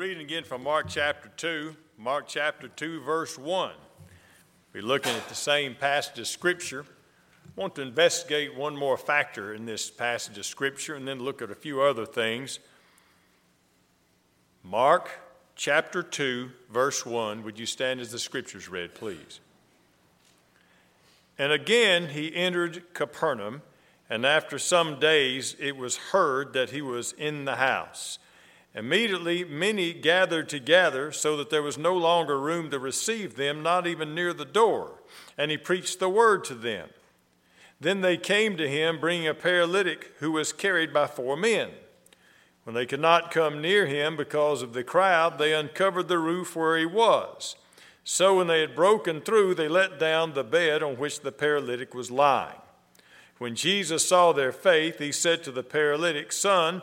reading again from Mark chapter 2, Mark chapter 2, verse 1. We're looking at the same passage of Scripture. I want to investigate one more factor in this passage of Scripture and then look at a few other things. Mark chapter 2, verse 1. Would you stand as the Scriptures read, please? And again he entered Capernaum, and after some days it was heard that he was in the house. Immediately, many gathered together so that there was no longer room to receive them, not even near the door. And he preached the word to them. Then they came to him, bringing a paralytic who was carried by four men. When they could not come near him because of the crowd, they uncovered the roof where he was. So when they had broken through, they let down the bed on which the paralytic was lying. When Jesus saw their faith, he said to the paralytic, Son,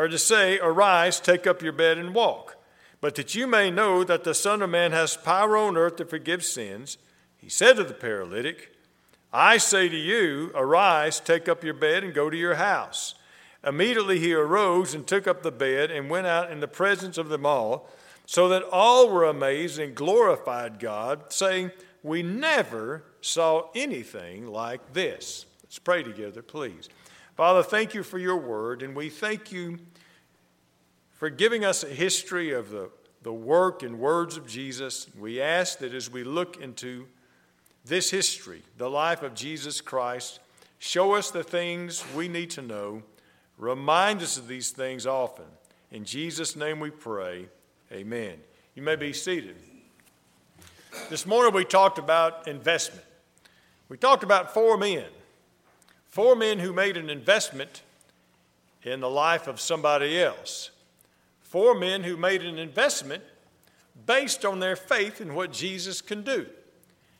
Or to say, Arise, take up your bed and walk. But that you may know that the Son of Man has power on earth to forgive sins, he said to the paralytic, I say to you, Arise, take up your bed, and go to your house. Immediately he arose and took up the bed and went out in the presence of them all, so that all were amazed and glorified God, saying, We never saw anything like this. Let's pray together, please. Father, thank you for your word, and we thank you for giving us a history of the, the work and words of Jesus. We ask that as we look into this history, the life of Jesus Christ, show us the things we need to know, remind us of these things often. In Jesus' name we pray. Amen. You may be seated. This morning we talked about investment. We talked about four men Four men who made an investment in the life of somebody else. Four men who made an investment based on their faith in what Jesus can do.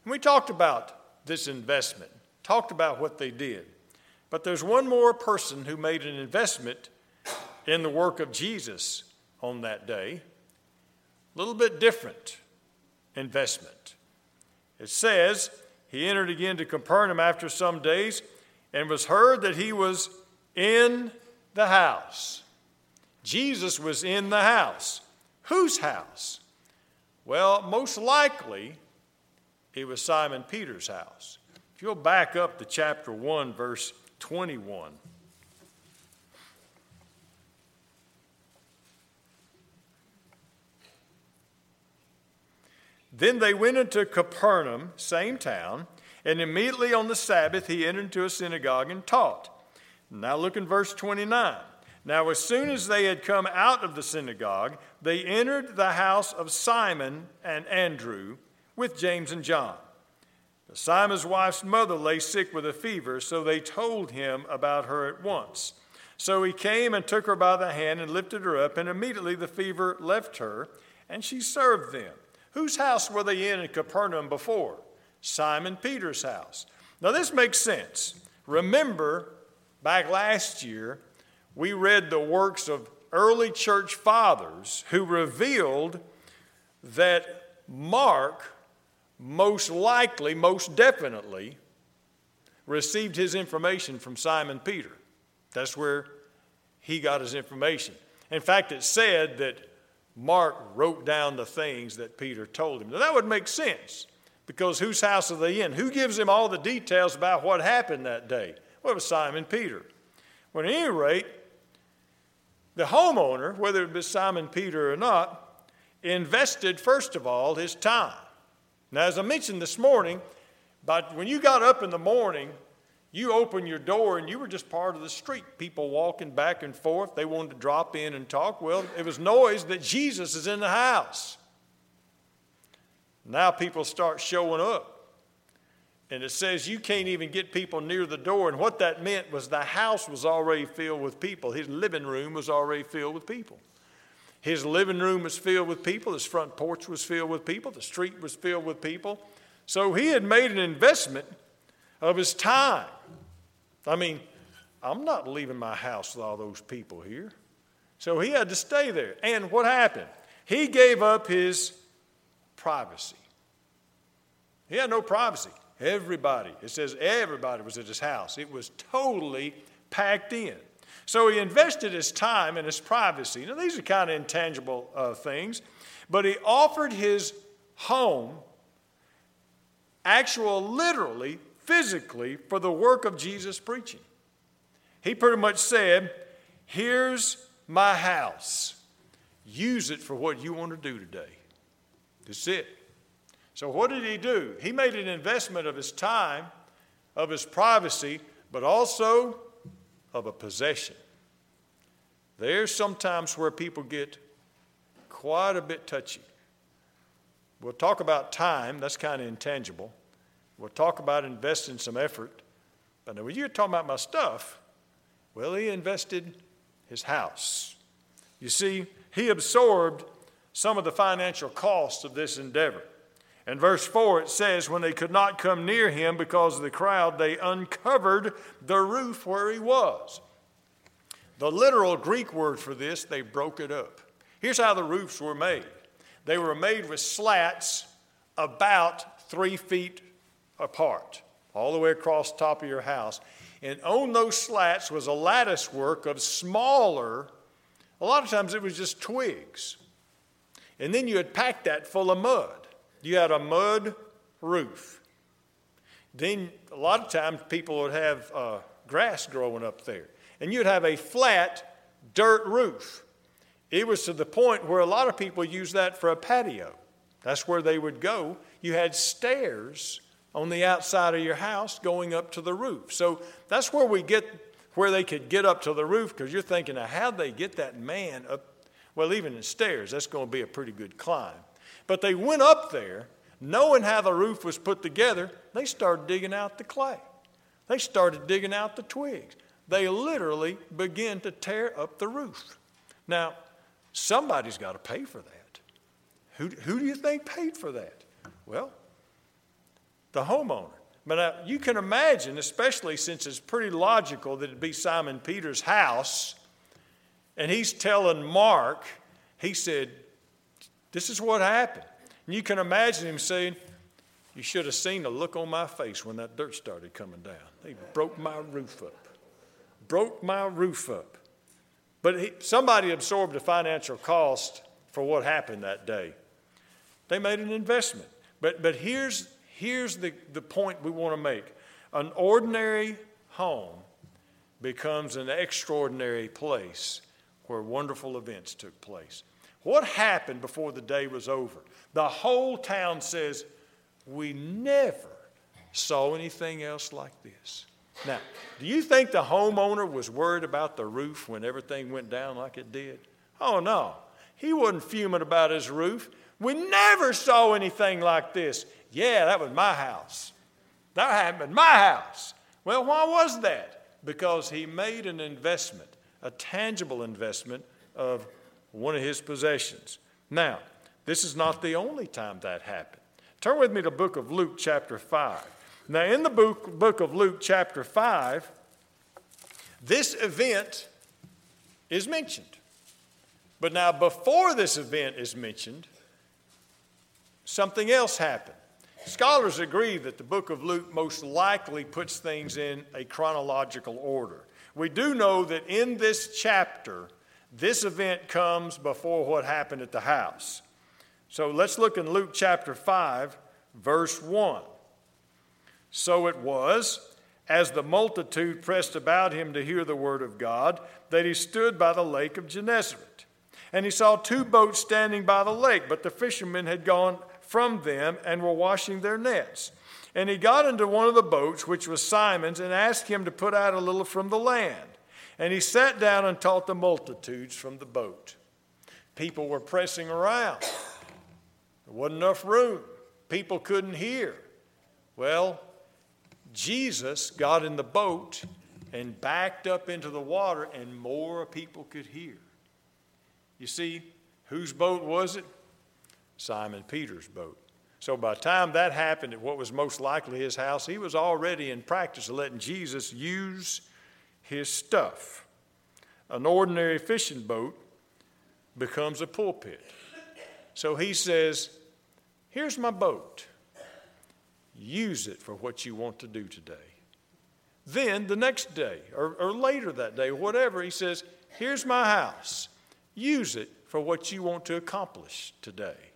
And we talked about this investment, talked about what they did. But there's one more person who made an investment in the work of Jesus on that day. A little bit different investment. It says, He entered again to Capernaum after some days and was heard that he was in the house. Jesus was in the house. Whose house? Well, most likely it was Simon Peter's house. If you'll back up to chapter 1, verse 21. Then they went into Capernaum, same town and immediately on the Sabbath, he entered into a synagogue and taught. Now look in verse 29. Now, as soon as they had come out of the synagogue, they entered the house of Simon and Andrew with James and John. Simon's wife's mother lay sick with a fever, so they told him about her at once. So he came and took her by the hand and lifted her up, and immediately the fever left her, and she served them. Whose house were they in in Capernaum before? Simon Peter's house. Now, this makes sense. Remember, back last year, we read the works of early church fathers who revealed that Mark most likely, most definitely, received his information from Simon Peter. That's where he got his information. In fact, it said that Mark wrote down the things that Peter told him. Now, that would make sense. Because whose house are they in? Who gives him all the details about what happened that day? Well, it was Simon Peter. Well, at any rate, the homeowner, whether it was Simon Peter or not, invested, first of all, his time. Now, as I mentioned this morning, but when you got up in the morning, you opened your door and you were just part of the street. People walking back and forth. They wanted to drop in and talk. Well, it was noise that Jesus is in the house. Now people start showing up. And it says you can't even get people near the door. And what that meant was the house was already filled with people. His living room was already filled with people. His living room was filled with people, his front porch was filled with people, the street was filled with people. So he had made an investment of his time. I mean, I'm not leaving my house with all those people here. So he had to stay there. And what happened? He gave up his privacy. He had no privacy. Everybody, it says everybody was at his house. It was totally packed in. So he invested his time and his privacy. Now, these are kind of intangible uh, things, but he offered his home, actual, literally, physically, for the work of Jesus preaching. He pretty much said, Here's my house. Use it for what you want to do today. That's it. So, what did he do? He made an investment of his time, of his privacy, but also of a possession. There's sometimes where people get quite a bit touchy. We'll talk about time, that's kind of intangible. We'll talk about investing some effort. But when you're talking about my stuff, well, he invested his house. You see, he absorbed some of the financial costs of this endeavor. In verse 4, it says, When they could not come near him because of the crowd, they uncovered the roof where he was. The literal Greek word for this, they broke it up. Here's how the roofs were made they were made with slats about three feet apart, all the way across the top of your house. And on those slats was a lattice work of smaller, a lot of times it was just twigs. And then you had packed that full of mud. You had a mud roof. Then a lot of times people would have uh, grass growing up there, and you'd have a flat dirt roof. It was to the point where a lot of people used that for a patio. That's where they would go. You had stairs on the outside of your house going up to the roof. So that's where we get where they could get up to the roof because you're thinking, how'd they get that man up? Well, even in stairs, that's going to be a pretty good climb. But they went up there, knowing how the roof was put together, they started digging out the clay. They started digging out the twigs. They literally began to tear up the roof. Now, somebody's got to pay for that. Who, who do you think paid for that? Well, the homeowner. But now, you can imagine, especially since it's pretty logical that it'd be Simon Peter's house, and he's telling Mark, he said, this is what happened. And you can imagine him saying, You should have seen the look on my face when that dirt started coming down. They broke my roof up. Broke my roof up. But he, somebody absorbed the financial cost for what happened that day. They made an investment. But, but here's, here's the, the point we want to make an ordinary home becomes an extraordinary place where wonderful events took place. What happened before the day was over? The whole town says, We never saw anything else like this. Now, do you think the homeowner was worried about the roof when everything went down like it did? Oh, no. He wasn't fuming about his roof. We never saw anything like this. Yeah, that was my house. That happened in my house. Well, why was that? Because he made an investment, a tangible investment of one of his possessions. Now, this is not the only time that happened. Turn with me to the book of Luke chapter 5. Now, in the book, book of Luke chapter 5, this event is mentioned. But now, before this event is mentioned, something else happened. Scholars agree that the book of Luke most likely puts things in a chronological order. We do know that in this chapter, this event comes before what happened at the house. So let's look in Luke chapter 5, verse 1. So it was, as the multitude pressed about him to hear the word of God, that he stood by the lake of Gennesaret. And he saw two boats standing by the lake, but the fishermen had gone from them and were washing their nets. And he got into one of the boats, which was Simon's, and asked him to put out a little from the land. And he sat down and taught the multitudes from the boat. People were pressing around. There wasn't enough room. People couldn't hear. Well, Jesus got in the boat and backed up into the water, and more people could hear. You see, Whose boat was it? Simon Peter's boat. So by the time that happened at what was most likely his house, he was already in practice of letting Jesus use his stuff. An ordinary fishing boat becomes a pulpit. So he says, Here's my boat. Use it for what you want to do today. Then the next day, or, or later that day, whatever, he says, Here's my house. Use it for what you want to accomplish today.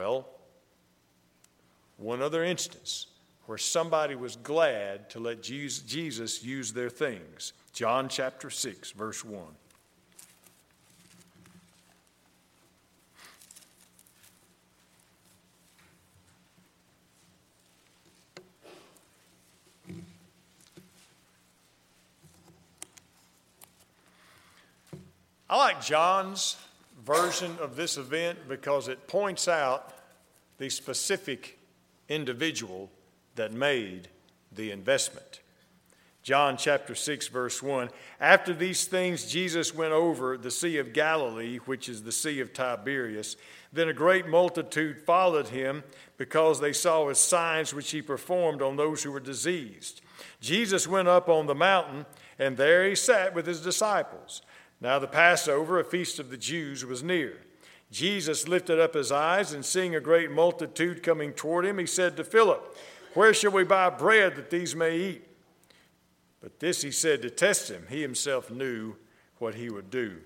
Well, one other instance where somebody was glad to let Jesus use their things. John chapter 6, verse 1. I like John's version of this event because it points out the specific individual that made the investment. John chapter 6, verse 1. After these things, Jesus went over the Sea of Galilee, which is the Sea of Tiberias. Then a great multitude followed him because they saw his signs which he performed on those who were diseased. Jesus went up on the mountain, and there he sat with his disciples. Now the Passover, a feast of the Jews, was near. Jesus lifted up his eyes, and seeing a great multitude coming toward him, he said to Philip, Where shall we buy bread that these may eat? But this he said to test him. He himself knew what he would do.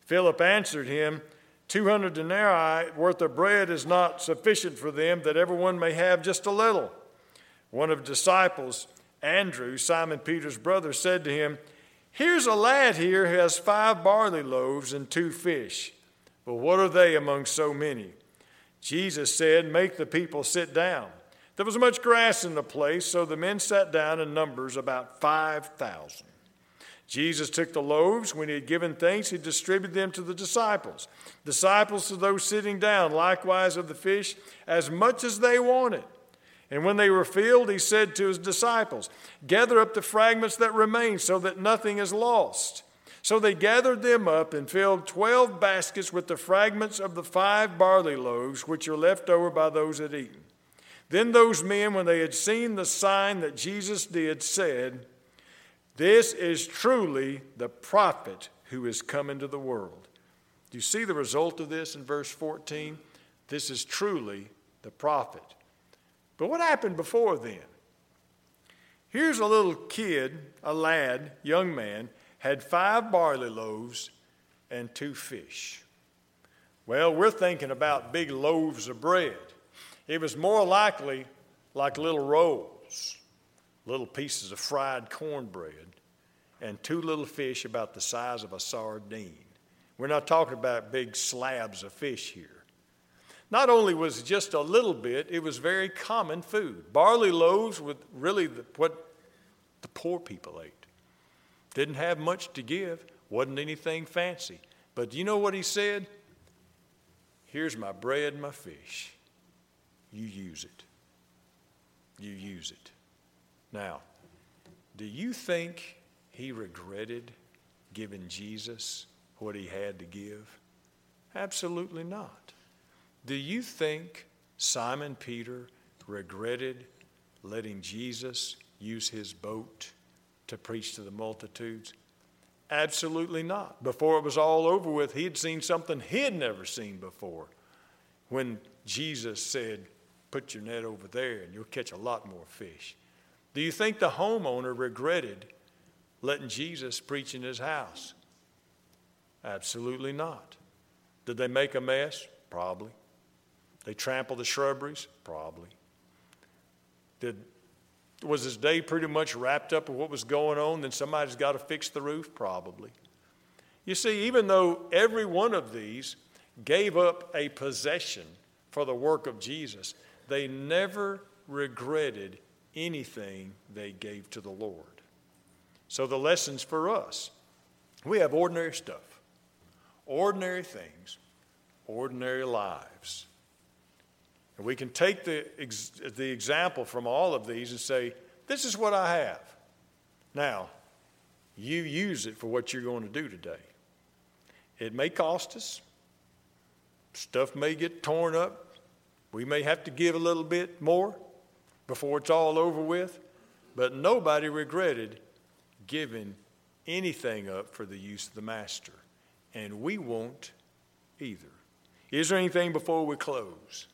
Philip answered him, Two hundred denarii worth of bread is not sufficient for them, that everyone may have just a little. One of the disciples, Andrew, Simon Peter's brother, said to him, Here's a lad here who has five barley loaves and two fish. But what are they among so many? Jesus said, Make the people sit down. There was much grass in the place, so the men sat down in numbers about 5,000. Jesus took the loaves. When he had given thanks, he distributed them to the disciples. Disciples to those sitting down, likewise of the fish, as much as they wanted. And when they were filled, he said to his disciples, Gather up the fragments that remain so that nothing is lost. So they gathered them up and filled twelve baskets with the fragments of the five barley loaves which are left over by those that eaten. Then those men, when they had seen the sign that Jesus did, said, This is truly the prophet who is come into the world. Do you see the result of this in verse 14? This is truly the prophet. But what happened before then? Here's a little kid, a lad, young man, had five barley loaves and two fish. Well, we're thinking about big loaves of bread. It was more likely like little rolls, little pieces of fried cornbread, and two little fish about the size of a sardine. We're not talking about big slabs of fish here. Not only was it just a little bit, it was very common food. Barley loaves with really the, what the poor people ate. Didn't have much to give, wasn't anything fancy. But you know what he said? Here's my bread and my fish. You use it. You use it. Now, do you think he regretted giving Jesus what he had to give? Absolutely not. Do you think Simon Peter regretted letting Jesus use his boat to preach to the multitudes? Absolutely not. Before it was all over with, he had seen something he had never seen before. When Jesus said, Put your net over there and you'll catch a lot more fish. Do you think the homeowner regretted letting Jesus preach in his house? Absolutely not. Did they make a mess? Probably. They trample the shrubberies? Probably. Did, was his day pretty much wrapped up with what was going on? Then somebody's got to fix the roof? Probably. You see, even though every one of these gave up a possession for the work of Jesus, they never regretted anything they gave to the Lord. So, the lessons for us we have ordinary stuff, ordinary things, ordinary lives. And we can take the, the example from all of these and say, This is what I have. Now, you use it for what you're going to do today. It may cost us. Stuff may get torn up. We may have to give a little bit more before it's all over with. But nobody regretted giving anything up for the use of the Master. And we won't either. Is there anything before we close?